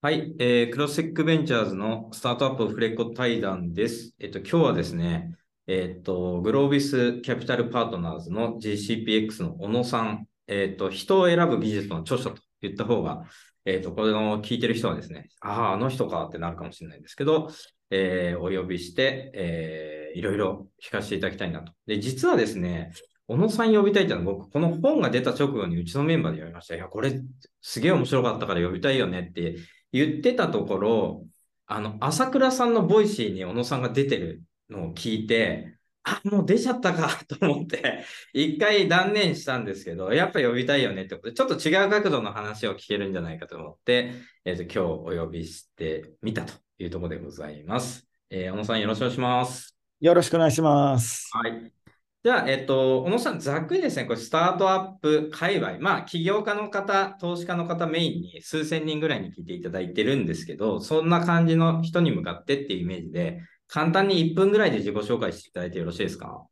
はい、えー、クロスセックベンチャーズのスタートアップフレコ対談です。えっと、今日はですね、えっと、グロービスキャピタルパートナーズの GCPX の小野さん、えっと、人を選ぶ技術の著書と言った方が、えっと、これの聞いてる人はですね、ああ、あの人かってなるかもしれないんですけど、えー、お呼びして、えー、いろいろ聞かせていただきたいなと。で、実はですね、小野さん呼びたいってのは僕、この本が出た直後にうちのメンバーでやりました。いや、これすげえ面白かったから呼びたいよねって言ってたところ、あの、朝倉さんの Voicy に小野さんが出てるのを聞いて、あ、もう出ちゃったか と思って、一回断念したんですけど、やっぱ呼びたいよねってことで、ちょっと違う角度の話を聞けるんじゃないかと思って、えっ、ー、と、今日お呼びしてみたというところでございます。えー、小野さんよろしくお願いします。よろしくお願いします。はい。じゃあ、えっと、小野さん、ざっくりですね、これ、スタートアップ界隈、まあ、起業家の方、投資家の方メインに数千人ぐらいに聞いていただいてるんですけど、そんな感じの人に向かってっていうイメージで、簡単に1分ぐらいで自己紹介していただいてよろしいですか？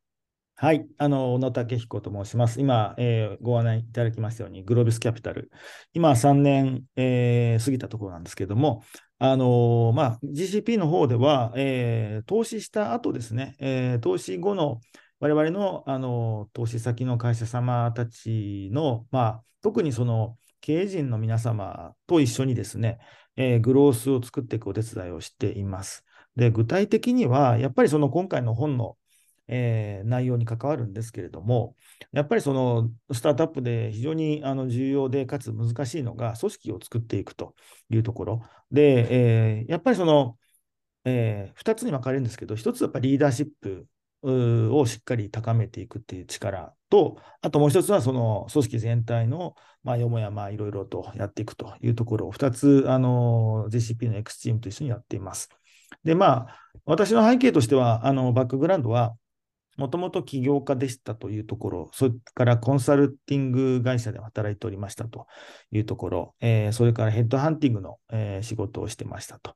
はい、あの小野武彦と申します。今、えー、ご案内いただきましたように、グロービスキャピタル、今3年、えー、過ぎたところなんですけども、あのー、まあ、GCP の方では、えー、投資した後ですね、えー、投資後の我々のあの投資先の会社様たちの、まあ、特にその経営陣の皆様と一緒にですね、えー、グロースを作っていくお手伝いをしています。で具体的には、やっぱりその今回の本の、えー、内容に関わるんですけれども、やっぱりそのスタートアップで非常にあの重要でかつ難しいのが組織を作っていくというところで、えー、やっぱりその、えー、2つに分かれるんですけど、1つはやっぱリーダーシップをしっかり高めていくっていう力と、あともう一つはその組織全体の、まあ、よもやまあいろいろとやっていくというところを2つ、あの、JCP の X チームと一緒にやっています。で、まあ、私の背景としては、あの、バックグラウンドは、もともと起業家でしたというところ、それからコンサルティング会社で働いておりましたというところ、えー、それからヘッドハンティングの、えー、仕事をしてましたと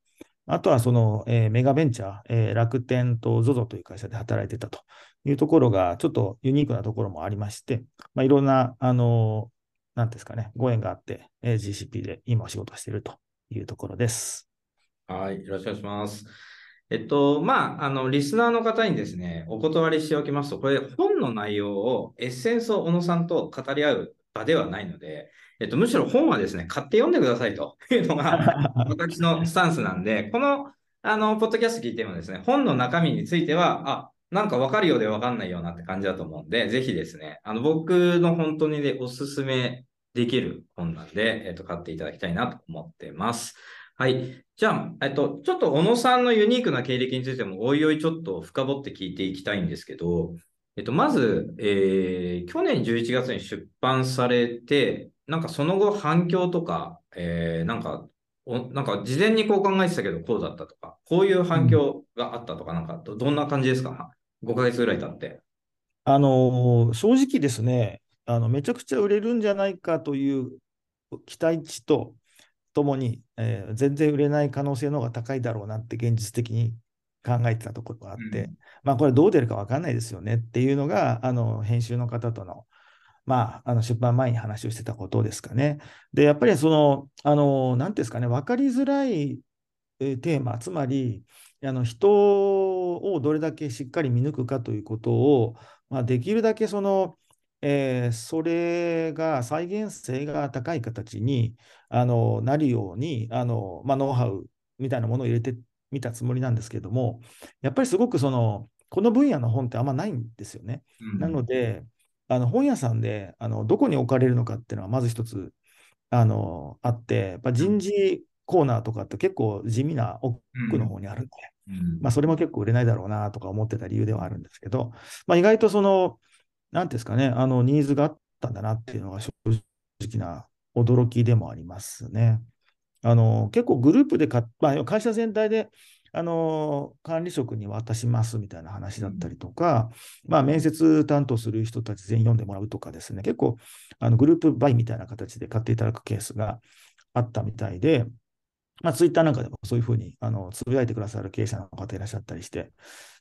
あとはその、えー、メガベンチャー、えー、楽天と ZOZO という会社で働いてたというところが、ちょっとユニークなところもありまして、まあ、いろんな、あのー、なんですかね、ご縁があって、えー、GCP で今お仕事しているというところです。はい、よろしくお願いします。えっと、まあ、あの、リスナーの方にですね、お断りしておきますと、これ、本の内容をエッセンスを小野さんと語り合う場ではないので、えっと、むしろ本はですね、買って読んでくださいというのが 私のスタンスなんで、この、あの、ポッドキャスト聞いてもですね、本の中身については、あ、なんかわかるようでわかんないようなって感じだと思うんで、ぜひですね、あの、僕の本当にでおすすめできる本なんで、えっと、買っていただきたいなと思ってます。はい。じゃあ、えっと、ちょっと小野さんのユニークな経歴についても、おいおいちょっと深掘って聞いていきたいんですけど、えっと、まず、えー、去年11月に出版されて、なんかその後反響とか、えー、なんか、おなんか事前にこう考えてたけどこうだったとか、こういう反響があったとか、なんかどどんな感じですか ?5 ヶ月ぐらい経って。あの正直ですねあの、めちゃくちゃ売れるんじゃないかという期待値とともに、えー、全然売れない可能性の方が高いだろうなって現実的に考えてたところがあって、うん、まあこれどう出るか分かんないですよねっていうのが、あの編集の方とのまあ、あの出版前に話をしてたことですかね。で、やっぱりその、あの、なんですかね、分かりづらいテーマ、つまり、あの人をどれだけしっかり見抜くかということを、まあ、できるだけその、えー、それが再現性が高い形にあのなるようにあの、まあ、ノウハウみたいなものを入れてみたつもりなんですけれども、やっぱりすごくそのこの分野の本ってあんまないんですよね。うん、なので、あの本屋さんであのどこに置かれるのかっていうのはまず一つあのあって、やっぱ人事コーナーとかって結構地味な奥の方にあるんで、うん、まあ、それも結構売れないだろうなとか思ってた理由ではあるんですけど、まあ、意外とその、なんですかね、あのニーズがあったんだなっていうのが正直な驚きでもありますね。あの結構グループで買、まあ、会社全体であの管理職に渡しますみたいな話だったりとか、まあ、面接担当する人たち全員読んでもらうとかですね、結構あのグループバイみたいな形で買っていただくケースがあったみたいで、まあ、ツイッターなんかでもそういうふうにあのつぶやいてくださる経営者の方いらっしゃったりして、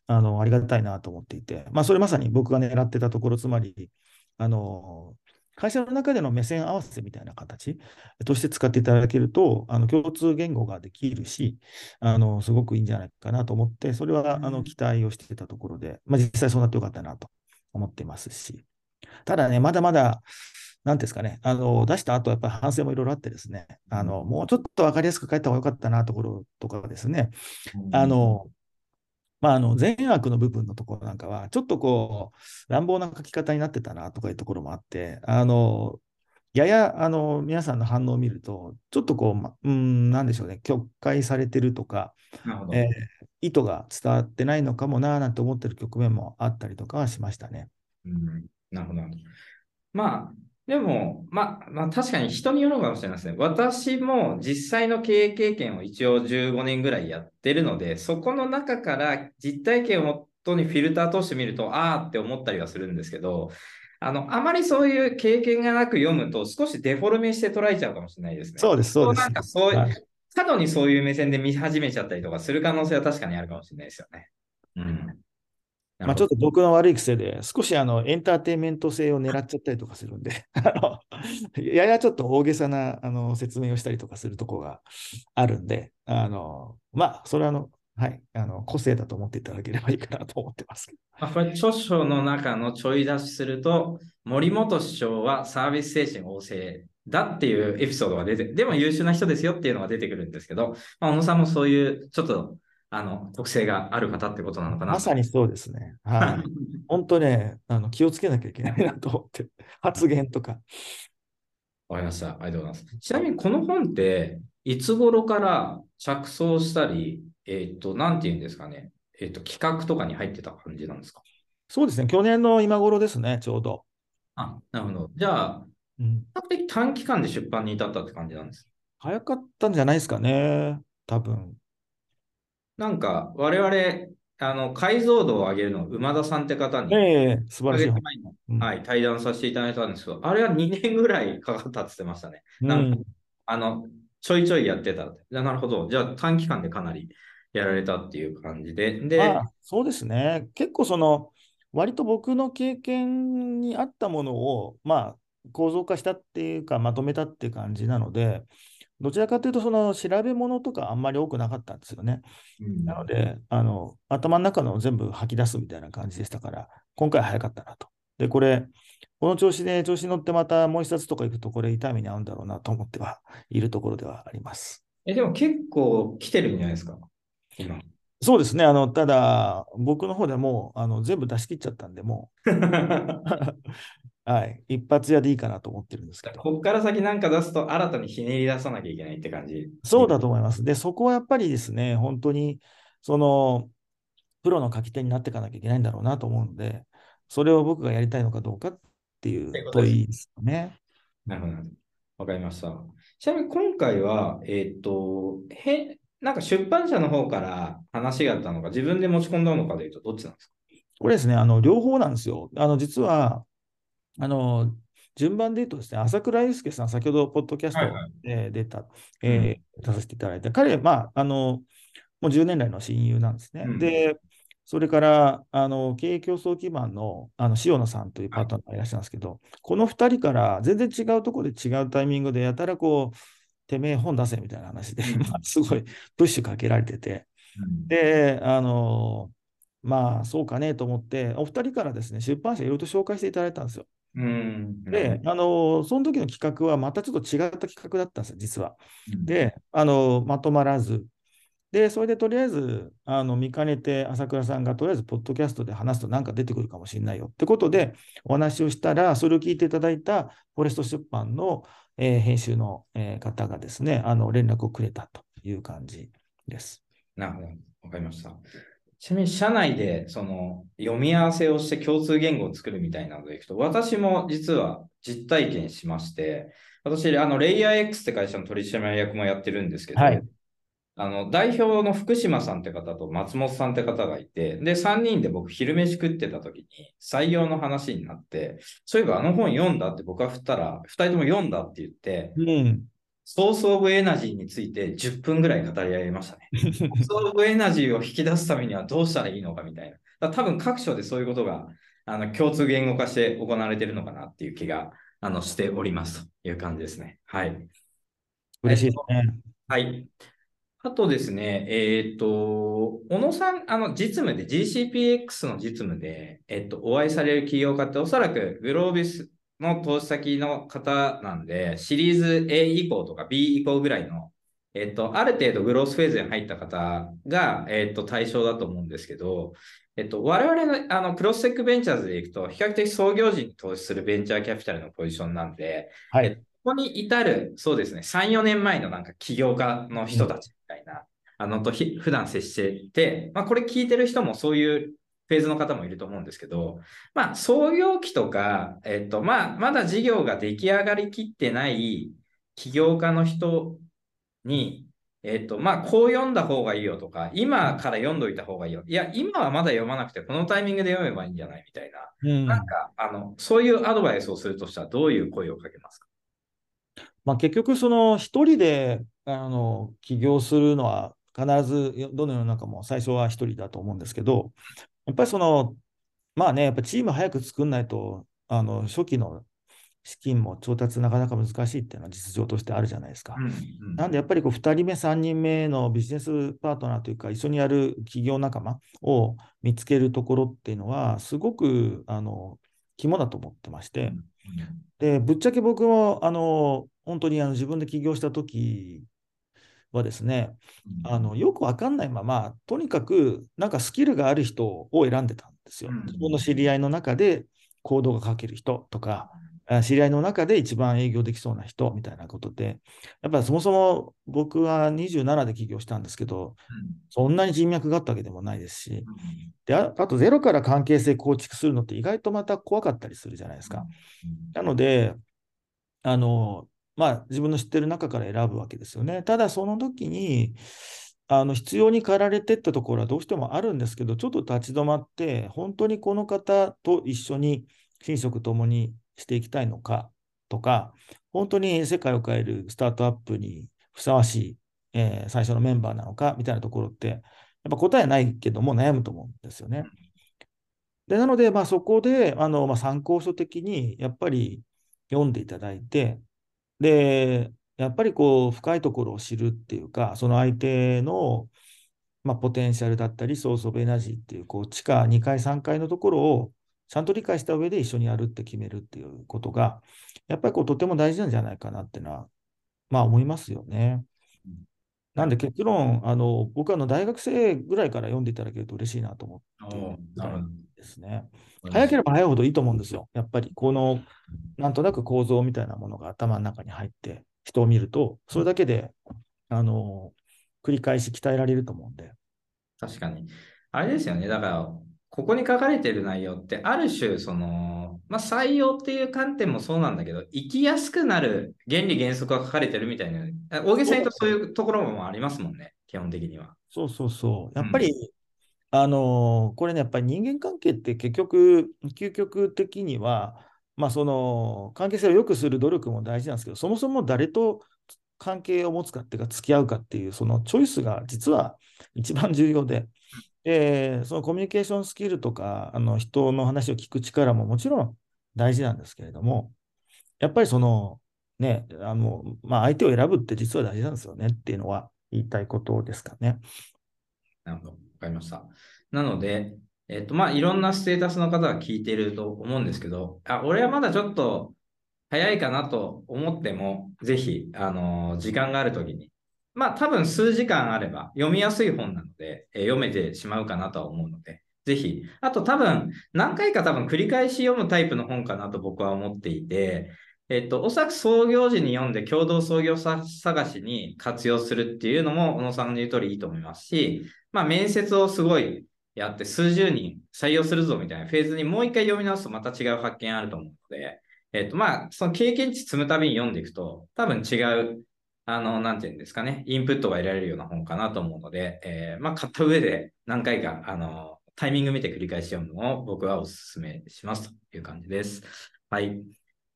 あのありがたいなと思っていて、まあ、それまさに僕が狙ってたところ、つまり、あの会社の中での目線合わせみたいな形として使っていただけると、あの共通言語ができるし、あのすごくいいんじゃないかなと思って、それはあの期待をしていたところで、まあ、実際そうなってよかったなと思ってますし、ただね、まだまだ、なんですかね、あの出した後はやっぱり反省もいろいろあってですね、あのもうちょっと分かりやすく書いた方がよかったなところとかですね、あのまあ、あの善悪の部分のところなんかは、ちょっとこう、乱暴な書き方になってたなとかいうところもあって、あのややあの皆さんの反応を見ると、ちょっとこう、ま、うん、なんでしょうね、曲解されてるとか、えー、意図が伝わってないのかもななんて思ってる局面もあったりとかはしましたね。うん、なるほど。まあ、でも、まあ、まあ、確かに人によるかもしれないですね。私も実際の経営経験を一応15年ぐらいやってるので、そこの中から実体験をもとにフィルター通してみると、ああって思ったりはするんですけど、あの、あまりそういう経験がなく読むと、少しデフォルメして捉えちゃうかもしれないですね。そうです、そうです。なんかそういう、はい、過度にそういう目線で見始めちゃったりとかする可能性は確かにあるかもしれないですよね。うん。まあ、ちょっと僕の悪い癖で、少しあのエンターテインメント性を狙っちゃったりとかするんで、ややちょっと大げさなあの説明をしたりとかするところがあるんで、あのまあ、それはあの、はい、あの個性だと思っていただければいいかなと思ってます。まあ、これ、著書の中のちょい出しすると、森本師匠はサービス精神旺盛だっていうエピソードが出て、でも優秀な人ですよっていうのが出てくるんですけど、まあ、小野さんもそういうちょっとあの、特性がある方ってことなのかな。まさにそうですね。はい。本当ね、あの気をつけなきゃいけないなと思って、発言とか。わかりました。ありがとうございます。ちなみにこの本って、いつ頃から着想したり、えっ、ー、と、なんて言うんですかね、えっ、ー、と、企画とかに入ってた感じなんですか？そうですね。去年の今頃ですね、ちょうど。あ、なるほど。じゃあ、比較的短期間で出版に至ったって感じなんです早かったんじゃないですかね、多分。なんか、我々、あの、解像度を上げるの馬田さんって方に、ええ素晴らしい、はい、対談させていただいたんですけど、あれは2年ぐらい かかったって言ってましたね。なんか、あの、ちょいちょいやってた。なるほど。じゃあ短期間でかなりやられたっていう感じで。で、まあ、そうですね。結構その、割と僕の経験に合ったものを、まあ、構造化したっていうか、まとめたっていう感じなので、どちらかというと、その調べ物とかあんまり多くなかったんですよね。うん、なのであの、頭の中の全部吐き出すみたいな感じでしたから、今回早かったなと。で、これ、この調子で調子に乗ってまたもう一冊とか行くと、これ痛みに合うんだろうなと思ってはいるところではあります。え、でも結構来てるんじゃないですか、今。そうですね。あの、ただ、僕の方でもあの全部出し切っちゃったんで、もう。はい。一発屋でいいかなと思ってるんですけど。ここから先なんか出すと新たにひねり出さなきゃいけないって感じ。そうだと思います。で、そこはやっぱりですね、本当に、その、プロの書き手になっていかなきゃいけないんだろうなと思うので、それを僕がやりたいのかどうかっていう問いですよね。なるほど。わかりました。ちなみに今回は、えっ、ー、と、へ、なんか出版社の方から話があったのか、自分で持ち込んだのかでいうと、どっちなんですか？これですね、あの、両方なんですよ。あの、実は、あの、順番で言うとですね、朝倉祐介さん、先ほどポッドキャストで出た、え出させていただいて、彼、まあ、あの、もう10年来の親友なんですね。うん、で、それから、あの、経営競争基盤の、あの、塩野さんというパートナーがいらっしゃるんですけど、はい、この2人から全然違うところで違うタイミングでやたらこう、てめえ本出せみたいな話で、うん、すごいプッシュかけられてて、うん、で、あの、まあ、そうかねと思って、お二人からですね、出版社いろいろと紹介していただいたんですよ。うん、で、あの、その時の企画はまたちょっと違った企画だったんですよ、実は。で、あの、まとまらず。で、それでとりあえず、あの、見かねて、朝倉さんがとりあえず、ポッドキャストで話すとなんか出てくるかもしれないよってことで、お話をしたら、それを聞いていただいたフォレスト出版の、えー、編集の、えー、方がですね、あの、連絡をくれたという感じです。なるほど。わかりました。ちなみに社内でその読み合わせをして共通言語を作るみたいなのでいくと、私も実は実体験しまして、私、あの、レイヤー X って会社の取締役もやってるんですけど、はい、あの、代表の福島さんって方と松本さんって方がいて、で、3人で僕昼飯食ってた時に採用の話になって、そういえばあの本読んだって僕は振ったら、2人とも読んだって言って、うん、ソースオブエナジーについて10分ぐらい語り合いましたね。ソースオブエナジーを引き出すためにはどうしたらいいのかみたいな。多分各所でそういうことがあの共通言語化して行われているのかなっていう気があのしておりますという感じですね。はい。嬉しいですね。はい。あとですね、えっ、と、小野さん、あの、実務で、GCPX の実務で、えっ、と、お会いされる起業家って、おそらくグロービスの投資先の方なんで、シリーズ A 以降とか B 以降ぐらいの、えっ、と、ある程度グロースフェーズに入った方が、えっ、と、対象だと思うんですけど、えっと、我々のあのクロステックベンチャーズでいくと、比較的創業時に投資するベンチャーキャピタルのポジションなんで、はい。えっとここに至る、そうですね、3、4年前のなんか起業家の人たちみたいな、あのとひ普段接していて、まあ、これ聞いてる人もそういうフェーズの方もいると思うんですけど、まあ、創業期とか、えっと、まあ、まだ事業が出来上がりきってない起業家の人に、えっと、まあ、こう読んだ方がいいよとか、今から読んどいた方がいいよ。いや、今はまだ読まなくて、このタイミングで読めばいいんじゃないみたいな。うんなんか、あの、そういうアドバイスをするとしたら、どういう声をかけますか？まあ、結局、その一人であの起業するのは必ずどの世の中も最初は一人だと思うんですけど、やっぱりその、まあね、やっぱチーム早く作んないと、あの初期の資金も調達なかなか難しいっていうのは実情としてあるじゃないですか。うんなんでやっぱりこう2人目、3人目のビジネスパートナーというか、一緒にやる企業仲間を見つけるところっていうのは、すごくあの肝だと思ってまして、でぶっちゃけ僕もあの本当にあの自分で起業した時はですね、あのよくわかんないまま、とにかくなんかスキルがある人を選んでたんですよ。うん。自分の知り合いの中で行動が書ける人とか、あ知り合いの中で一番営業できそうな人みたいなことで、やっぱりそもそも僕は27で起業したんですけど、そんなに人脈があったわけでもないですし、でああとゼロから関係性構築するのって意外とまた怖かったりするじゃないですか。なので、あの、まあ、自分の知ってる中から選ぶわけですよね。ただ、その時に、あの必要に駆られてったところはどうしてもあるんですけど、ちょっと立ち止まって、本当にこの方と一緒に寝食ともにしていきたいのかとか、本当に世界を変えるスタートアップにふさわしい、えー最初のメンバーなのかみたいなところって、やっぱ答えないけども悩むと思うんですよね。でなので、まあ、そこであの、まあ、参考書的にやっぱり読んでいただいて、で、やっぱりこう深いところを知るっていうか、その相手の、まあ、ポテンシャルだったり、ソースオブエナジーっていう、こう地下2階、3階のところをちゃんと理解した上で一緒にやるって決めるっていうことが、やっぱりこうとても大事なんじゃないかなってのは、まあ思いますよね。なんで結論、あの僕はあの大学生ぐらいから読んでいただけると嬉しいなと思ってですね。早ければ早いほどいいと思うんですよ。やっぱりこのなんとなく構造みたいなものが頭の中に入って人を見ると、それだけであの繰り返し鍛えられると思うんで。確かに。あれですよね。だから、ここに書かれている内容って、ある種、その、まあ、採用っていう観点もそうなんだけど、生きやすくなる原理原則が書かれてるみたいな、あ大げさに言うとそういうところもありますもんね、基本的には。そうそうそう。やっぱり、あのこれね、やっぱり人間関係って結局、究極的には、まあ、その関係性を良くする努力も大事なんですけど、そもそも誰と関係を持つかっていうか、付き合うかっていう、そのチョイスが実は一番重要で、でそのコミュニケーションスキルとか、あの人の話を聞く力ももちろん大事なんですけれども、やっぱりその、ね、あのまあ、相手を選ぶって実は大事なんですよねっていうのは言いたいことですかね。なるほど。わかりました。なので、えっと、まあ、いろんなステータスの方が聞いていると思うんですけど、あ、俺はまだちょっと早いかなと思っても、ぜひ、あの時間があるときに、まあ、多分数時間あれば読みやすい本なので、えー読めてしまうかなとは思うので、ぜひ、あと多分、何回か多分繰り返し読むタイプの本かなと僕は思っていて、えっと、おそらく創業時に読んで共同創業者探しに活用するっていうのも、小野さんの言う通りいいと思いますし、まあ、面接をすごいやって数十人採用するぞみたいなフェーズにもう一回読み直すとまた違う発見あると思うので、えっと、まあ、その経験値積むたびに読んでいくと、多分違う、あの、なんていうんですかね、インプットが得られるような本かなと思うので、えーまあ、買った上で何回か、あの、タイミング見て繰り返し読むのを僕はお勧めしますという感じです。はい。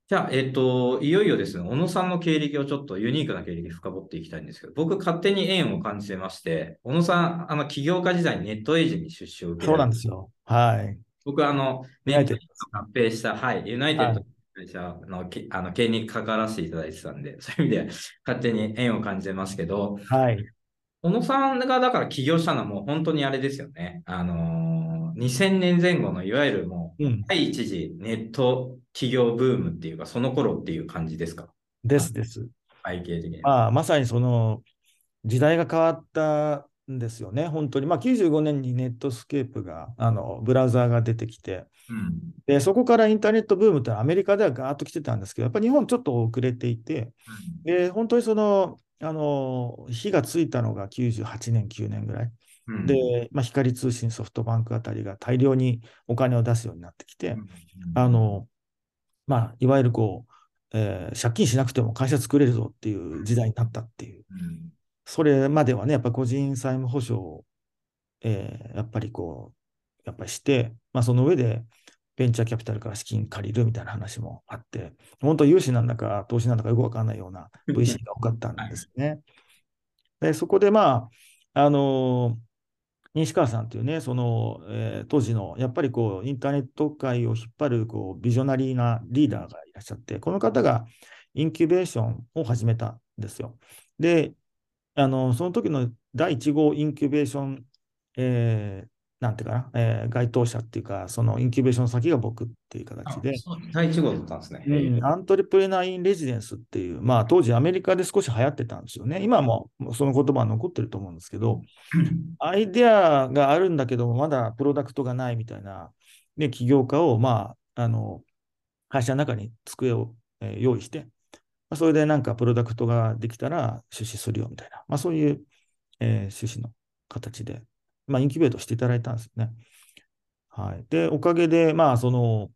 じゃあ、えっ、と、いよいよですね、小野さんの経歴をちょっとユニークな経歴深掘っていきたいんですけど、僕勝手に縁を感じてまして、小野さん、あの、起業家時代にネットエイジに出資を受けそうなんですよ。はい。僕はあの、ネットエイジと合併した、はい、ユナイテッドに会社のけあの経営に関わらせていただいてたんで、そういう意味で勝手に縁を感じてますけど、はい。小野さんがだから起業したのはもう本当にあれですよね。あのー2000年前後のいわゆるもううん。第一次ネット企業ブームっていうか、その頃っていう感じですか？ですです。背景的に。まあ、まさにその時代が変わったんですよね、本当に。まあ、95年に Netscape が、あのブラウザーが出てきて、うん。でそこからインターネットブームってアメリカではガーッと来てたんですけど、やっぱり日本ちょっと遅れていて、で本当にその、あの火がついたのが98年、9年ぐらい。うん、で、まあ、光通信、ソフトバンクあたりが大量にお金を出すようになってきて、うん、あの、まあ、いわゆるこう、えー借金しなくても会社作れるぞっていう時代になったっていう。うん、それまではね、やっぱ個人債務保証を、えーやっぱりこう、やっぱりして、まあ、その上でベンチャーキャピタルから資金借りるみたいな話もあって、本当、融資なんだか投資なんだかよくわかんないような VC が多かったんですね。で、そこでまあ、あの西川さんというね、その、えー当時のやっぱりこうインターネット界を引っ張るこうビジョナリーなリーダーがいらっしゃって、この方がインキュベーションを始めたんですよ。で、あのその時の第1号インキュベーション、えーなんていうかな、えー該当者っていうか、そのインキュベーション先が僕っていう形で、第一号だったんですね。うん、 Entrepreneur in Residence っていう、まあ当時アメリカで少し流行ってたんですよね。今もその言葉は残ってると思うんですけど、アイデアがあるんだけども、まだプロダクトがないみたいな、ね、起業家を、まあ、あの、会社の中に机を、えー用意して、まあ、それでなんかプロダクトができたら出資するよみたいな、まあそういう、えー趣旨の形で、まあインキュベートしていただいたんですよね。はい。で、おかげで、まあその、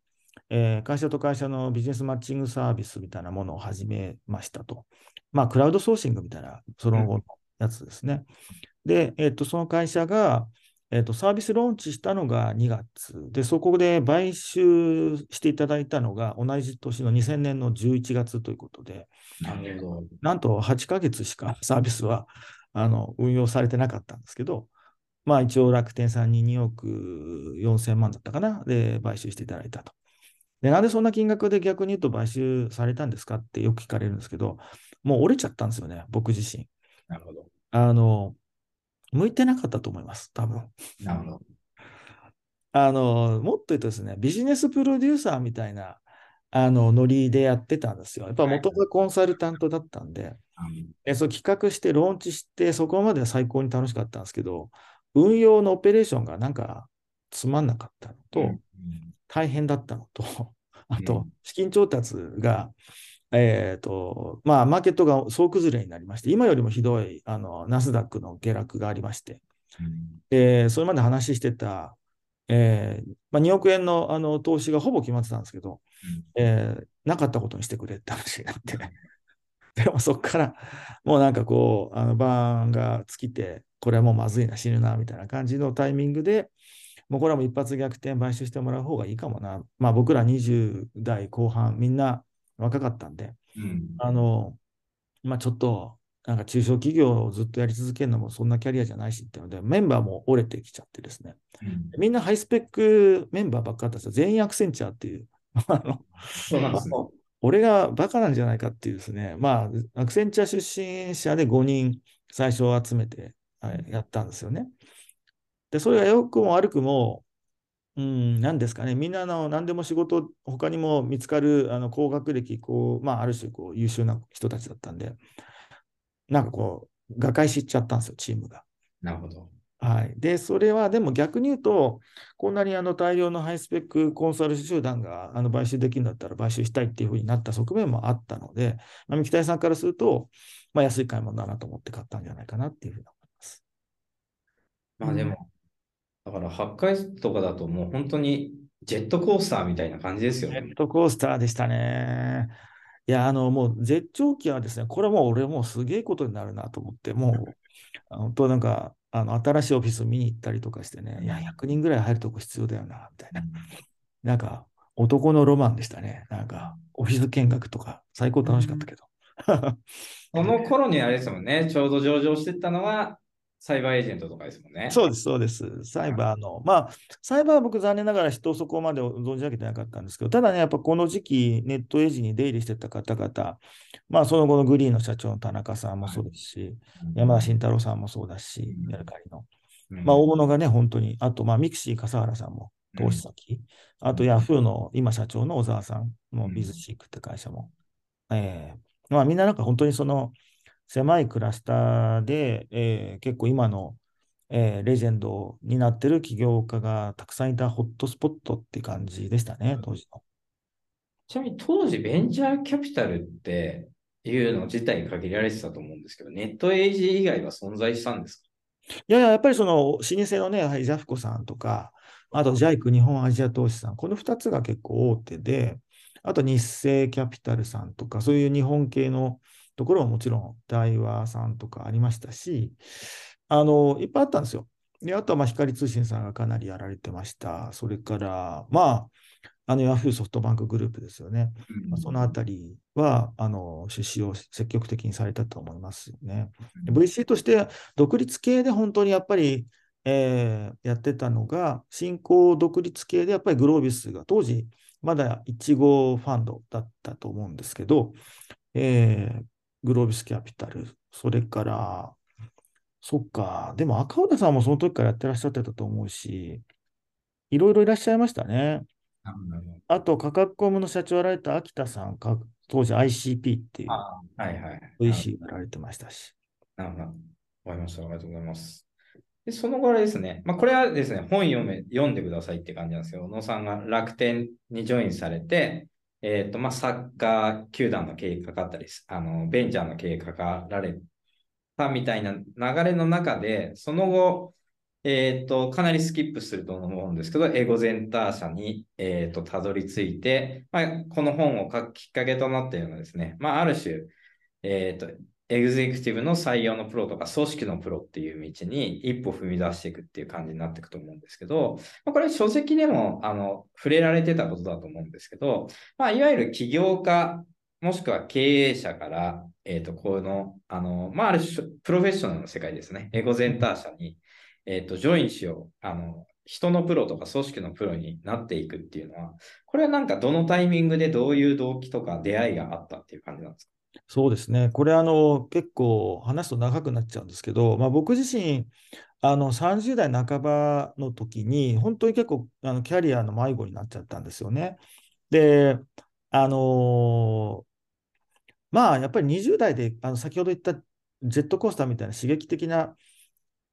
えー会社と会社のビジネスマッチングサービスみたいなものを始めましたと。まあクラウドソーシングみたいな、その後のやつですね。で、えっと、その会社が、えっと、サービスローンチしたのが2月で、そこで買収していただいたのが同じ年の2000年の11月ということで、なるほど。なんと8ヶ月しかサービスはあの運用されてなかったんですけど、まあ一応楽天さんに2億4000万だったかな、で買収していただいたと。で、なんでそんな金額で逆に言うと買収されたんですかってよく聞かれるんですけど、もう折れちゃったんですよね、僕自身。なるほど。あの、向いてなかったと思います、多分。なるほど。あの、もっと言うとですね、ビジネスプロデューサーみたいな、あの、ノリでやってたんですよ。やっぱ元がコンサルタントだったんで、えそう企画して、ローンチして、そこまでは最高に楽しかったんですけど、運用のオペレーションがなんかつまんなかったのと、うん大変だったのと、あうとん、資金調達が、えっと、まあ、マーケットが総崩れになりまして、今よりもひどい、あの、ナスダックの下落がありまして、で、それまで話してた、えーまあ、2億円のあの投資がほぼ決まってたんですけど、えーなかったことにしてくれって話になって、でもそこからもうなんかこう、あのバーンが尽きて、これはもうまずいな、死ぬな、みたいな感じのタイミングで、もうこれはもう一発逆転、買収してもらう方がいいかもな。まあ僕ら20代後半、みんな若かったんで、うんあの、まあちょっと、なんか中小企業をずっとやり続けるのもそんなキャリアじゃないしっていうので、メンバーも折れてきちゃってですね。うんみんなハイスペックメンバーばっかだったんですよ。全員アクセンチャーっていう。あの。俺がバカなんじゃないかっていうですね、まあ、アクセンチャー出身者で5人最初集めてはいやったんですよね。で、それが良くも悪くも、うん、なんですかね、みんなあの何でも仕事、他にも見つかるあの高学歴、こう、まあ、ある種こう優秀な人たちだったんで、なんかこう、瓦解しちゃったんですよ、チームが。なるほど。はい。で、それはでも逆に言うと、こんなにあの大量のハイスペックコンサル集団があの買収できるんだったら買収したいっていうふうになった側面もあったので、まあ、三木谷さんからすると、まあ、安い買い物だなと思って買ったんじゃないかなっていうふうに思います。まあでも、だから8回とかだともう本当にジェットコースターみたいな感じですよねジェッ。トコースターでしたね。いや、あの、もう絶頂期はですね、これはもう俺もうすげえことになるなと思って、もう、あ 本当なんか、あの、新しいオフィス見に行ったりとかしてね、いや、100人ぐらい入るとこ必要だよな、みたいな。なんか、男のロマンでしたね。なんか、オフィス見学とか、最高楽しかったけど。この頃にあれですもんね、ちょうど上場してったのは、サイバーエージェントとかですもんね。そうです、そうです。サイバーの、まあ、サイバーは僕、残念ながら人をそこまで存じ上げてなかったんですけど、ただね、やっぱこの時期、ネットエイジに出入りしてた方々、まあ、その後のグリーンの社長の田中さんもそうですし、山田慎太郎さんもそうだし、うん。メルカリの。うん。まあ、大物がね、本当に、あと、まあ、 mixi 笠原さんも投資先、あと、ヤフーの今社長の小沢さんのうん。 Bizseek って会社も、えーまあ、みんななんか本当にその狭いクラスターで、えー結構今の、えーレジェンドになってる起業家がたくさんいたホットスポットって感じでしたね、当時の。ちなみに当時ベンチャーキャピタルっていうの自体限られてたと思うんですけど、ネットエイジ以外は存在したんですか？いやいや、やっぱりその老舗のね、はいジャフコさんとか、あとジャイク日本アジア投資さん、この2つが結構大手で、あと日清キャピタルさんとか、そういう日本系のところももちろん大和さんとかありましたし、あの、いっぱいあったんですよ。で、あとはまあ光通信さんがかなりやられてました。それから、まあ、あのヤフーソフトバンクグループですよね。まあそのあたりは、あの、出資を積極的にされたと思いますよね。うん VC として独立系で本当にやっぱり、えーやってたのが、新興独立系でやっぱりグロービスが当時まだ1号ファンドだったと思うんですけど、えーグロービスキャピタル、それから、そっか、でも赤尾田さんもその時からやってらっしゃってたと思うし、いろいろいらっしゃいましたね。あと、価格コムの社長をやられた秋田さん、か当時 ICP っていうあはいはい。VC をやられてましたし。なるほど。わかりました。ありがとうございます。で、その後あれですね。まあ、これはですね、本読め、読んでくださいって感じなんですけど、小野さんが楽天にジョインされて、えっ、と、まあ、サッカー球団の経営かかったり、あの、ベンチャーの経営かかられたみたいな流れの中で、その後、えっ、と、かなりスキップすると思うんですけど、エゴゼンター社に、えっ、と、たどり着いて、まあ、この本を書くきっかけとなったようなですね、まあ、ある種、えっ、と、エグゼクティブの採用のプロとか組織のプロっていう道に一歩踏み出していくっていう感じになっていくと思うんですけど、まあ、これ書籍でもあの触れられてたことだと思うんですけど、まあ、いわゆる起業家、もしくは経営者から、えっ、と、この、あの、まあ、ある種、プロフェッショナルの世界ですね、エゴゼンター社に、えっ、と、ジョインしよう、あの、人のプロとか組織のプロになっていくっていうのは、これはなんかどのタイミングでどういう動機とか出会いがあったっていう感じなんですか？そうですね。これ、あの、結構話すと長くなっちゃうんですけど、まあ、僕自身、あの、30代半ばの時に、本当に結構、あの、キャリアの迷子になっちゃったんですよね。で、あのまあ、やっぱり20代で、あの、先ほど言ったジェットコースターみたいな刺激的な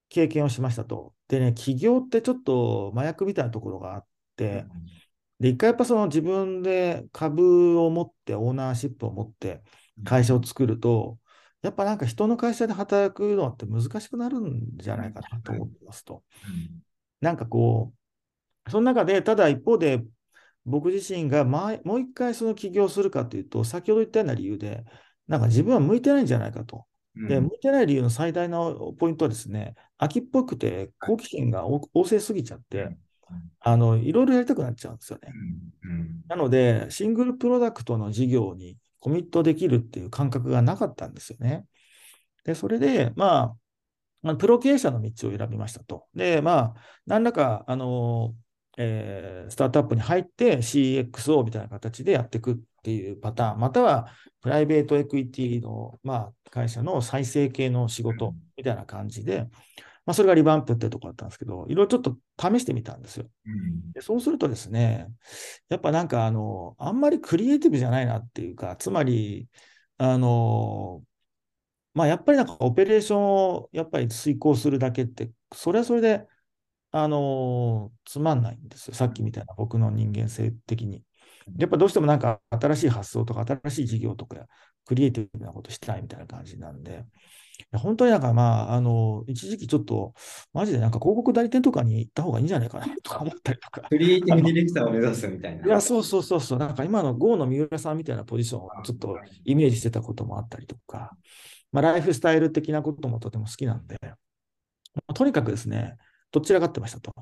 経験をしましたと。でね、起業ってちょっと麻薬みたいなところがあって、で、一回やっぱその自分で株を持って、オーナーシップを持って、会社を作ると、やっぱなんか人の会社で働くのって難しくなるんじゃないかなと思ってますと。なんかこう、その中で、ただ一方で、僕自身が前もう一回その起業するかというと、先ほど言ったような理由で、なんか自分は向いてないんじゃないかと。で、向いてない理由の最大のポイントはですね、秋っぽくて好奇心が旺盛すぎちゃって、あの、いろいろやりたくなっちゃうんですよね。なので、シングルプロダクトの事業にコミットできるっていう感覚がなかったんですよね。で、それで、まあ、プロ経営者の道を選びましたと。で、まあ、何らか、あの、えー、スタートアップに入って CXO みたいな形でやっていくっていうパターン、またはプライベートエクイティの、まあ、会社の再生系の仕事みたいな感じで、まあ、それがリバンプってとこだったんですけど、いろいろちょっと試してみたんですよ。でそうするとですね、やっぱなんかあの、あんまりクリエイティブじゃないなっていうか、つまり、あの、まあ、やっぱりなんかオペレーションをやっぱり遂行するだけって、それはそれで、あのつまんないんですよ。さっきみたいな僕の人間性的に。やっぱどうしてもなんか新しい発想とか新しい事業とかクリエイティブなことしたいみたいな感じなんで、本当になんかまあ、あの、一時期ちょっと、マジでなんか広告代理店とかに行った方がいいんじゃないかなとか思ったりとか。クリエイティブディレクターを目指すみたいな。いや、そうそうそうそう。なんか今の GO の三浦さんみたいなポジションをちょっとイメージしてたこともあったりとか、まあ、ライフスタイル的なこともとても好きなんで、とにかくですね、どちらかってましたと。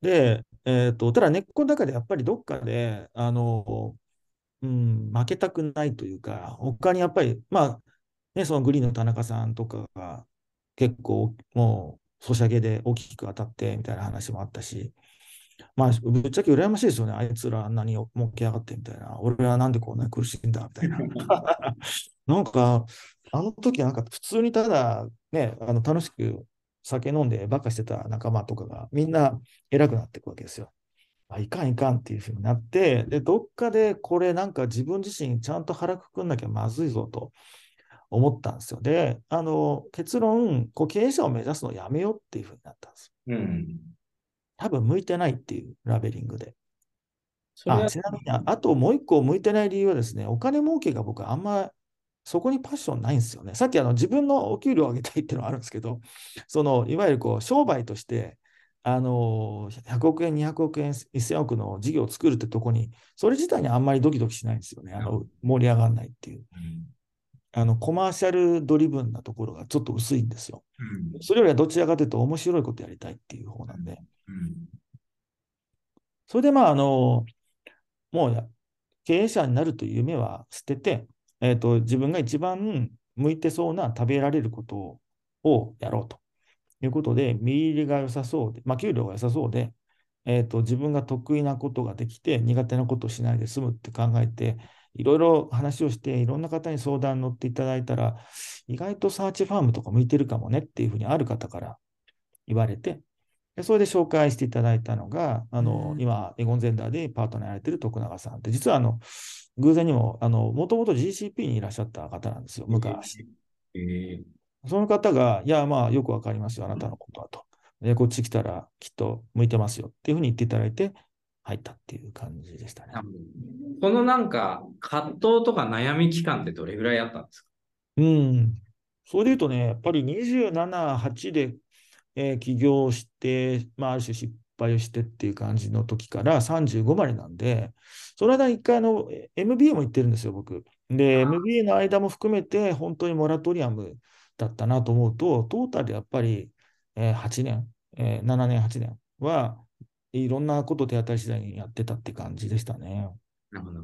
で、えっ、と、ただ根っこの中でやっぱりどっかで、あの、うん、負けたくないというか、他にやっぱり、まあ、ね、そのグリーンの田中さんとかが結構もうソシャゲで大きく当たってみたいな話もあったし、まあ、ぶっちゃけ羨ましいですよね。あいつらあんなに儲けやがってみたいな。俺はなんでこんなに苦しいんだみたいな。なんか、あの時なんか普通にただね、あの楽しく酒飲んでバカしてた仲間とかがみんな偉くなっていくわけですよ。あいかんいかんっていうふうになって、で、どっかでこれなんか自分自身ちゃんと腹くくんなきゃまずいぞと思ったんですよ。で、あの、結論、こう経営者を目指すのをやめようっていうふうになったんです。うん。多分向いてないっていうラベリングで。あちなみに、あともう一個向いてない理由はですね、お金儲けが僕あんまそこにパッションないんですよね。さっきあの自分のお給料を上げたいっていうのはあるんですけど、そのいわゆるこう商売として、あの100億円、200億円、1000億の事業を作るってとこに、それ自体にあんまりドキドキしないんですよね。あの盛り上がらないっていう。あのコマーシャルドリブンなところがちょっと薄いんですよ。それよりはどちらかというと面白いことやりたいっていう方なんで。それでまあ、あの、もう経営者になるという夢は捨てて、えーと、自分が一番向いてそうな食べられることをやろうということで、見入りが良さそうで、まあ、給料が良さそうで、えーと、自分が得意なことができて、苦手なことをしないで済むって考えて、いろいろ話をして、いろんな方に相談に乗っていただいたら、意外とサーチファームとか向いてるかもねっていうふうにある方から言われて、それで紹介していただいたのが、あの、今、エゴンゼンダーでパートナーやられてる徳永さんって、実はあの、偶然にも、あの、もともと GCP にいらっしゃった方なんですよ、昔。えー、その方が、いや、まあ、よくわかりますよ、あなたのことはと。で、こっち来たらきっと向いてますよっていうふうに言っていただいて、入ったっていう感じでしたね。このなんか、葛藤とか悩み期間ってどれぐらいあったんですか？うん。それで言うとね、やっぱり27、8で、えー、起業して、まあ、ある種失敗をしてっていう感じの時から35までなんで、その間一回あの MBA も行ってるんですよ、僕。で、MBA の間も含めて本当にモラトリアムだったなと思うと、トータルやっぱり、えー、8年、えー、7年、8年はいろんなこと手当たり次第にやってたって感じでしたね。なるほど。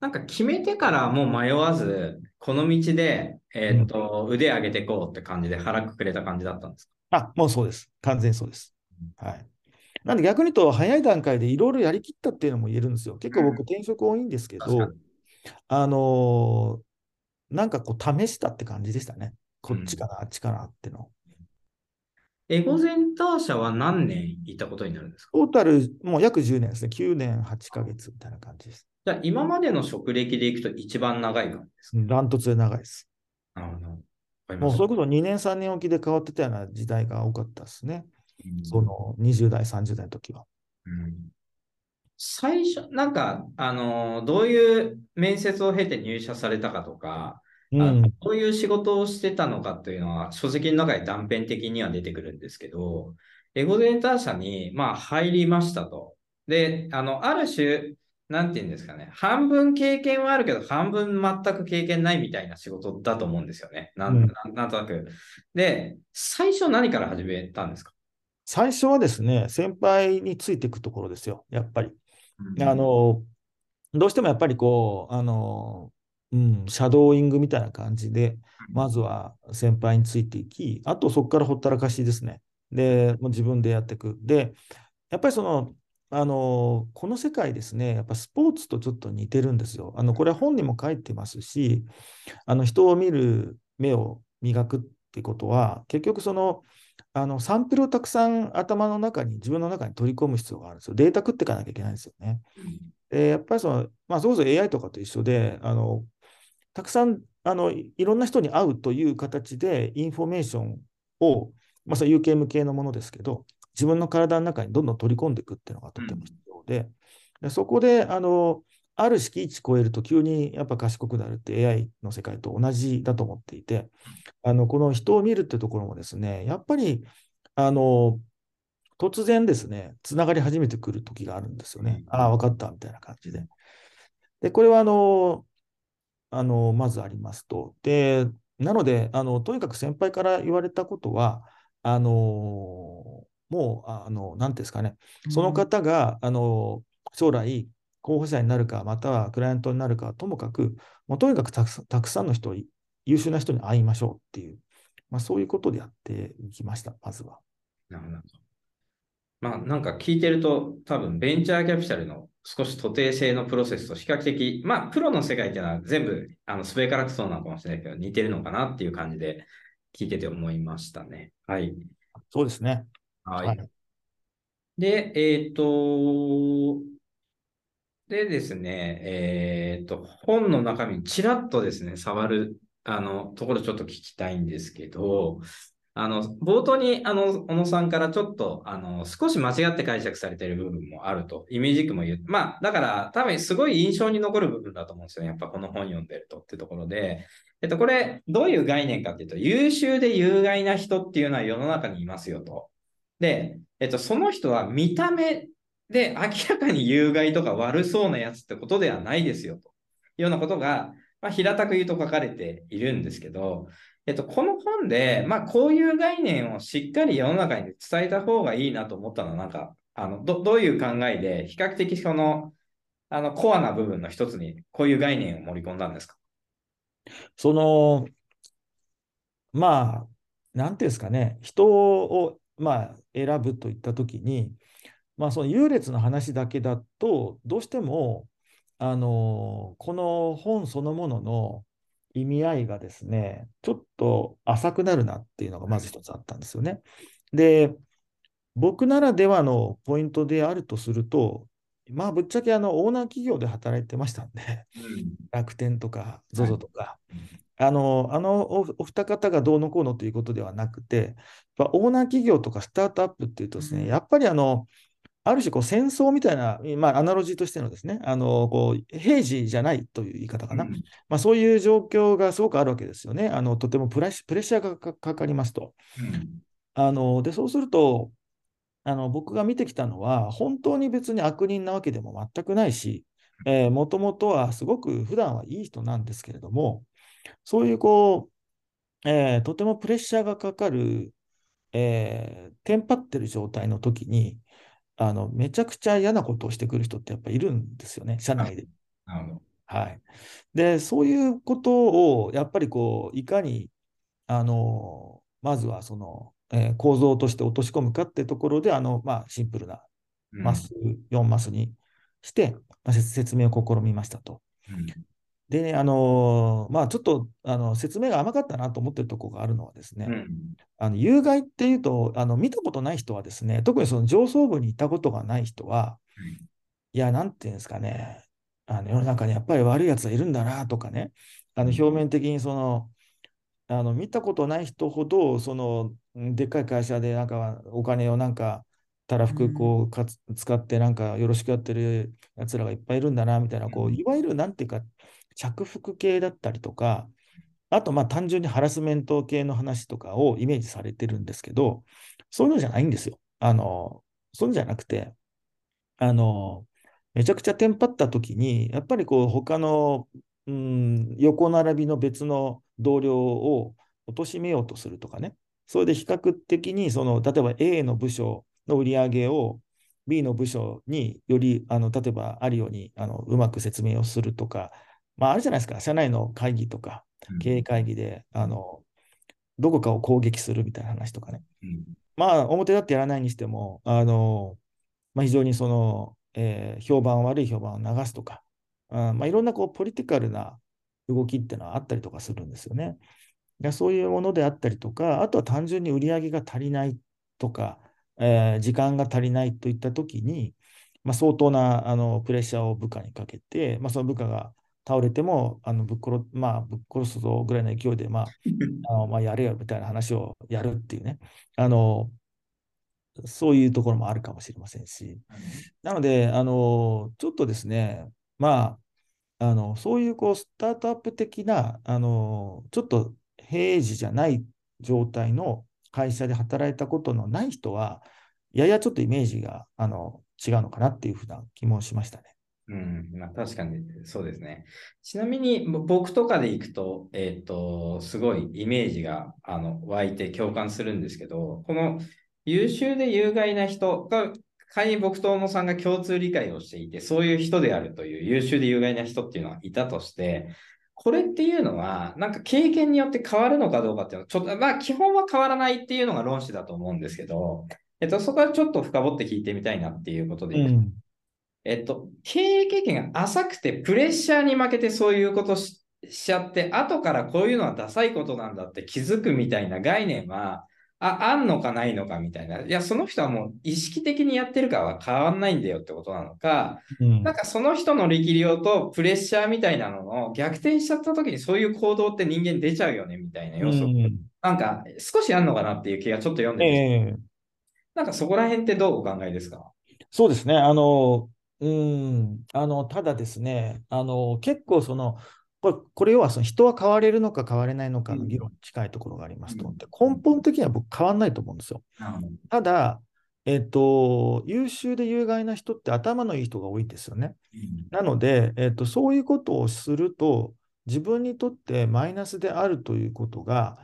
なんか決めてからもう迷わず、この道で、えー、っと、うん、腕上げていこうって感じで腹くくれた感じだったんですか？あ、もうそうです。完全そうです。はい。なんで逆に言うと、早い段階でいろいろやりきったっていうのも言えるんですよ。結構僕、転職多いんですけど、あのー、なんかこう、試したって感じでしたね。こっちかな、うん、あっちかなっての。エゴゼンター社は何年いたことになるんですか？トータル、もう約10年ですね。9年8ヶ月みたいな感じです。じゃあ、今までの職歴でいくと一番長い感じですか？ダントツで長いです。なるほど。もうそういうこと2年、3年おきで変わってたような時代が多かったですね。うん、その20代、30代の時は。うん、最初、なんか、あの、どういう面接を経て入社されたかとか、うん、どういう仕事をしてたのかというのは、書籍の中で断片的には出てくるんですけど、エゴデンター社に、まあ、入りましたと。で、あの、ある種、なんて言うんですかね。半分経験はあるけど、半分全く経験ないみたいな仕事だと思うんですよね。なん,、なんとなく。で、最初何から始めたんですか？最初はですね、先輩についていくところですよ、やっぱり。うん、あの、どうしてもやっぱりこう、あの、うん、シャドーイングみたいな感じで、まずは先輩についていき、あとそこからほったらかしですね。で、もう自分でやっていく。で、やっぱりその、あの、この世界ですね、やっぱスポーツとちょっと似てるんですよ。あの、これは本にも書いてますし、あの、人を見る目を磨くってことは、結局その、あの、サンプルをたくさん頭の中に、自分の中に取り込む必要があるんですよ。データ食っていかなきゃいけないんですよね。で、やっぱりその、まあ、それこそ AI とかと一緒で、あの、たくさん、あの、いろんな人に会うという形で、インフォメーションを、まあ、それ有形無形のものですけど、自分の体の中にどんどん取り込んでいくっていうのがとても必要で、でそこであのある閾値超えると急にやっぱ賢くなるって AI の世界と同じだと思っていて、あのこの人を見るってところもですね、やっぱりあの突然ですね、つながり始めてくる時があるんですよね。ああ、分かったみたいな感じで。で、これはあの、あのまずありますと。で、なので、あのとにかく先輩から言われたことは、あのもう、あの、なんですかね、その方が、あの、将来、候補者になるか、またはクライアントになるかともかく、もうとにかくたくさんの人、優秀な人に会いましょうっていう、まあ、そういうことでやっていきました、まずは。なるほど。まあ、なんか聞いてると、多分ベンチャーキャピタルの少し徒弟性のプロセスと比較的、まあ、プロの世界っていうのは全部、あの、スペーカラクソーなのかもしれないけど、似てるのかなっていう感じで聞いてて思いましたね。はい。そうですね。はい。はいで、えっ、と、でですね、えっ、と、本の中身、ちらっとですね、触る、あの、ところちょっと聞きたいんですけど、あの、冒頭に、あの、小野さんからちょっと、あの、少し間違って解釈されている部分もあると、イメージクも言う。まあ、だから、多分すごい印象に残る部分だと思うんですよね。やっぱこの本読んでるとってところで。えっと、これ、どういう概念かっていうと、優秀で有害な人っていうのは世の中にいますよと。で、えっと、その人は見た目で明らかに有害とか悪そうなやつってことではないですよというようなことが、まあ、平たく言うと書かれているんですけど、えっと、この本で、まあ、こういう概念をしっかり世の中に伝えた方がいいなと思ったのは、なんか、あのどどういう考えで、比較的その、あの、コアな部分の一つに、こういう概念を盛り込んだんですか？その、まあ、なんていうんですかね、人を、まあ、選ぶといったときに、まあ、その優劣の話だけだと、どうしても、あの、この本そのものの意味合いがですね、ちょっと浅くなるなっていうのがまず一つあったんですよね。で、僕ならではのポイントであるとすると、まあ、ぶっちゃけあのオーナー企業で働いてましたんで、うん。楽天とかはい ZOZO とか、あの、あのおお二方がどうのこうのということではなくて、やっぱオーナー企業とかスタートアップっていうとですね、やっぱりあの、ある種こう戦争みたいな、まあ、アナロジーとしてのですね、あのこう平時じゃないという言い方かな、うんまあ、そういう状況がすごくあるわけですよね。あのとてもプレッシプレッシャーがかかかりますと。うんあのでそうするとあの、僕が見てきたのは、本当に別に悪人なわけでも全くないし、もともとはすごく普段はいい人なんですけれども、そういうこう、えーとてもプレッシャーがかかる、えーテンパってる状態の時に、あのめちゃくちゃ嫌なことをしてくる人ってやっぱいるんですよね、社内で。はい。で、そういうことを、やっぱりこう、いかに、あの、まずはその、えー構造として落とし込むかってところで、あの、まあ、シンプルなうんマス、4マスにして、まあ、説説明を試みましたと。うんでね、あのまあ、ちょっとあの説明が甘かったなと思ってるところがあるのはですね、うん。あの有害っていうとあの、見たことない人はですね、特にその上層部にいたことがない人は、いや、なんていうんですかね、あの世の中にやっぱり悪いやつがいるんだなとかね、あのうん。表面的にその、あの見たことない人ほど、そのんでっかい会社でなんかお金をなんかたらふくこうかつ使ってなんかよろしくやってるやつらがいっぱいいるんだなみたいな、こううん。いわゆるなんていうか、着服系だったりとか、あとまあ単純にハラスメント系の話とかをイメージされてるんですけど、そういうのじゃないんですよ。あの、そういうのじゃなくて、あの、めちゃくちゃテンパった時に、やっぱりこう他の、うん、横並びの別の同僚を貶めようとするとかね、それで比較的にその、例えば A の部署の売り上げを B の部署により、あの例えばあるようにあのうまく説明をするとか、まあ、あるじゃないですか、社内の会議とか、うん経営会議で、あのどこかを攻撃するみたいな話とかね。うんまあ、表立ってやらないにしても、あのまあ、非常にその、えー評判悪い評判を流すとか、あまあ、いろんなこうポリティカルな動きっていうのはあったりとかするんですよね。そういうものであったりとか、あとは単純に売り上げが足りないとか、えー時間が足りないといったときに、まあ、相当なあのプレッシャーを部下にかけて、まあ、その部下が倒れてもあのぶっ殺、まあ、ぶっ殺すぞぐらいの勢いで、まあ、あのまあ、やれよみたいな話をやるっていうね、あのそういうところもあるかもしれませんし、なので、あのちょっとですね、まあ、あのそういうこうスタートアップ的な、あのちょっと平時じゃない状態の会社で働いたことのない人は、ややちょっとイメージがあの違うのかなっていうふうな気もしましたね。うん、まあ、確かにそうですね。ちなみに僕とかで行くと、えっ、と、すごいイメージがあの湧いて共感するんですけど、この優秀で有害な人が、仮に僕と小野さんが共通理解をしていて、そういう人であるという優秀で有害な人っていうのはいたとして、これっていうのは、なんか経験によって変わるのかどうかっていうのは、ちょっと、まあ基本は変わらないっていうのが論旨だと思うんですけど、えっと、そこはちょっと深掘って聞いてみたいなっていうことで、えっと、経営経験が浅くて、プレッシャーに負けてそういうことししちゃって、後からこういうのはダサいことなんだって気づくみたいな概念は、あ、あんのかないのかみたいな。いや、その人はもう意識的にやってるかは変わんないんだよってことなのか、うん。なんかその人の力量とプレッシャーみたいなのを逆転しちゃった時にそういう行動って人間出ちゃうよねみたいな要素、うん。なんか少しあんのかなっていう気がちょっと読んでて、ええ。なんかそこら辺ってどうお考えですか？そうですね。あの、うん、あの、ただですね、あの、結構その、これ、これ要はその人は変われるのか変われないのかの議論に近いところがありますと。うんで根本的には僕変わんないと思うんですよ。ただ、えっと、優秀で有害な人って頭のいい人が多いですよね。なので、えっと、そういうことをすると、自分にとってマイナスであるということが、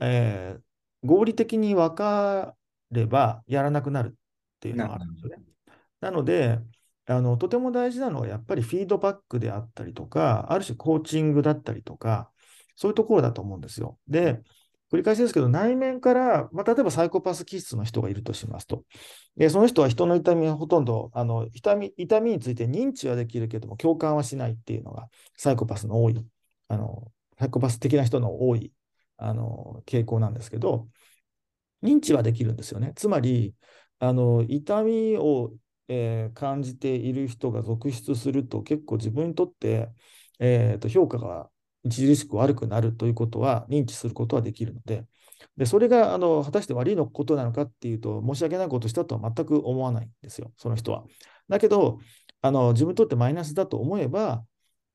えー合理的に分かればやらなくなるっていうのがあるんですよね。なのであの、とても大事なのはやっぱりフィードバックであったりとか、ある種コーチングだったりとか、そういうところだと思うんですよ。で、繰り返しですけど、内面から、まあ、例えばサイコパス気質の人がいるとしますと、でその人は人の痛みをほとんどあの痛み、痛みについて認知はできるけども、共感はしないっていうのが、サイコパスの多い、あのサイコパス的な人の多いあの傾向なんですけど、認知はできるんですよね。つまり、あの痛みを、えー感じている人が続出すると、結構自分にとって、えーと評価が著しく悪くなるということは認知することはできるので、でそれがあの果たして悪いのことなのかっていうと、申し訳ないことしたとは全く思わないんですよ、その人は。だけど、あの自分にとってマイナスだと思えば、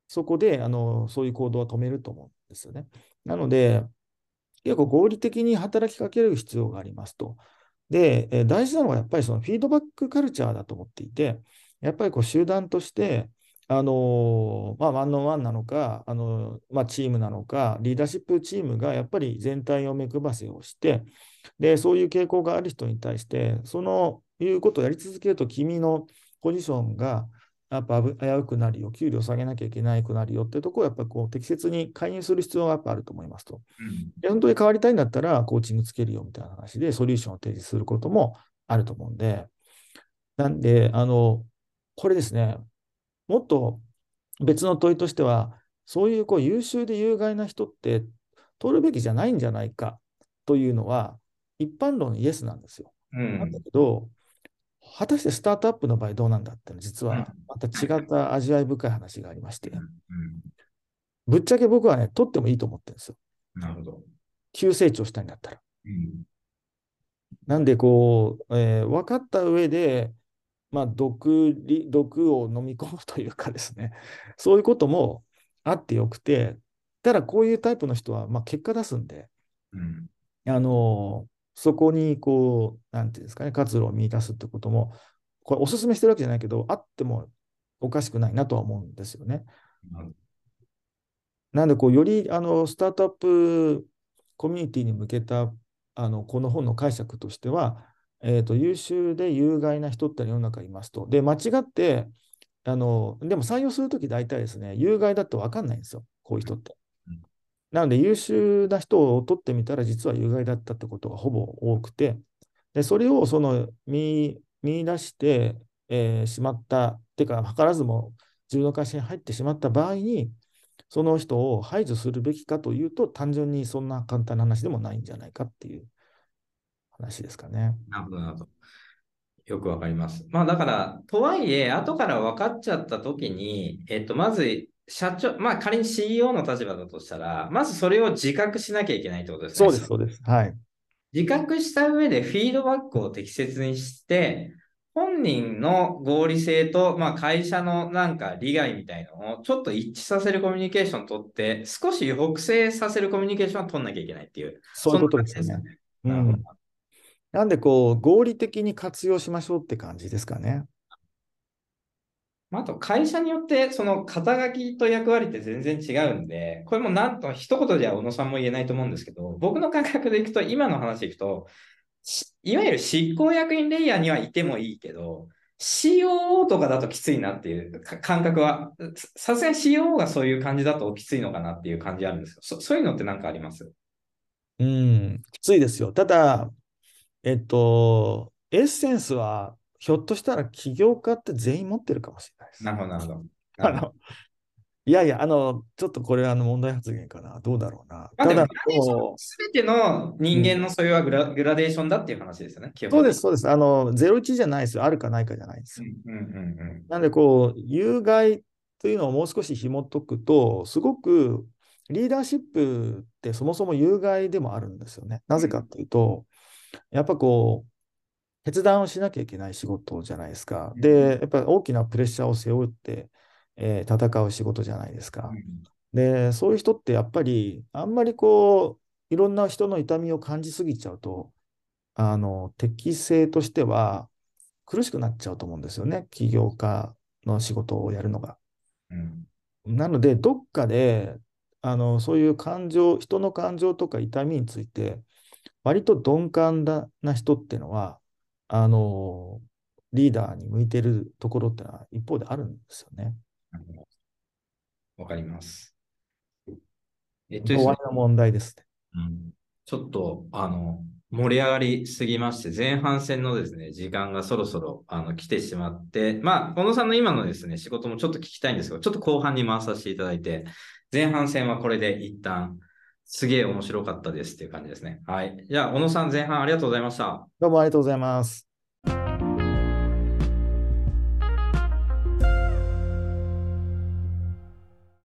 そこであのそういう行動は止めると思うんですよね。なので、結構合理的に働きかける必要がありますと。で、え大事なのはやっぱりそのフィードバックカルチャーだと思っていて、やっぱりこう集団として、あのまあ、ワンオンワンなのか、あのまあ、チームなのか、リーダーシップチームがやっぱり全体を目配せをして、で、そういう傾向がある人に対して、そのいうことをやり続けると、君のポジションがやっぱ危危うくなるよ、給料下げなきゃいけないくなるよっていうところをやっぱりこう適切に介入する必要がやっぱあると思いますと。で本当に変わりたいんだったら、コーチングつけるよみたいな話で、ソリューションを提示することもあると思うんで、なんで、あの、これですね、もっと別の問いとしては、そういうこう優秀で有害な人って取るべきじゃないんじゃないかというのは、一般論イエスなんですよ。うんなんだ。けど、果たしてスタートアップの場合どうなんだってのは、実はまた違った味わい深い話がありまして、ぶっちゃけ僕はね、取ってもいいと思ってるんですよ。なるほど。急成長したいんだったら。うん。なんでこう、えー分かった上で、まあ、毒り毒を飲み込むというかですね、そういうこともあってよくて、ただこういうタイプの人は、まあ、結果出すんで、うん。あのそこにこう、なんていうんですかね、活路を見出すってことも、これお勧めしてるわけじゃないけど、あってもおかしくないなとは思うんですよね。なんでこう、よりあのスタートアップコミュニティに向けたあのこの本の解釈としては、えーと、優秀で有害な人って世の中いますと。で、間違って、あのでも採用するとき大体ですね、有害だと分かんないんですよ、こういう人って。なので、優秀な人を取ってみたら、実は有害だったってことがほぼ多くて、でそれをその見見出して、えーしまった、てか、図らずも自分の会社に入ってしまった場合に、その人を排除するべきかというと、単純にそんな簡単な話でもないんじゃないかっていう話ですかね。なるほど、なるほど。よくわかります。まあだから、とはいえ、後から分かっちゃったときに、えっと、まず、社長、まあ仮に CEO の立場だとしたら、まずそれを自覚しなきゃいけないってことですね。そうです、そうです。はい。自覚した上でフィードバックを適切にして、本人の合理性と、まあ、会社のなんか利害みたいのをちょっと一致させるコミュニケーションを取って、少し抑制させるコミュニケーションを取んなきゃいけないっていう。そういうことですよね。な感じね。うん、なんで、こう、合理的に活用しましょうって感じですかね。あと会社によってその肩書きと役割って全然違うんで、これもなんと一言じゃ小野さんも言えないと思うんですけど、僕の感覚でいくと、今の話でいくと、いわゆる執行役員レイヤーにはいてもいいけど、COO とかだときついなっていう感覚は、さすがに COO がそういう感じだときついのかなっていう感じあるんですよ。そそういうのって何かあります？うん、きついですよ。ただ、えっと、エッセンスは、ひょっとしたら起業家って全員持ってるかもしれないです。なるほど、なるほど。あのいやいや、あの、ちょっとこれはあの問題発言かな。どうだろうな。ただ、すべての人間のそれはグラうん、グラデーションだっていう話ですよね。そうです、そうです。あの、01じゃないですよ。あるかないかじゃないですよ。うんうんうん、なんで、こう、有害というのをもう少し紐解くと、すごくリーダーシップってそもそも有害でもあるんですよね。なぜかっていうと、やっぱこう、決断をしなきゃいけない仕事じゃないですか。で、やっぱり大きなプレッシャーを背負って、えー、戦う仕事じゃないですか。で、そういう人ってやっぱり、あんまりこう、いろんな人の痛みを感じすぎちゃうと、あの、適性としては苦しくなっちゃうと思うんですよね。起業家の仕事をやるのが。うん、なので、どっかで、あの、そういう感情、人の感情とか痛みについて、割と鈍感な人っていうのは、あの、リーダーに向いてるところってのは一方であるんですよね。わかります。えっとですね、の問題ですね、うん。ちょっと、あの、盛り上がりすぎまして、前半戦のですね、時間がそろそろあの来てしまって、まあ、小野さんの今のですね、仕事もちょっと聞きたいんですけど、ちょっと後半に回させていただいて、前半戦はこれで一旦、すげえ面白かったですっていう感じですね。はい。じゃあ、小野さん、前半ありがとうございました。どうもありがとうございます。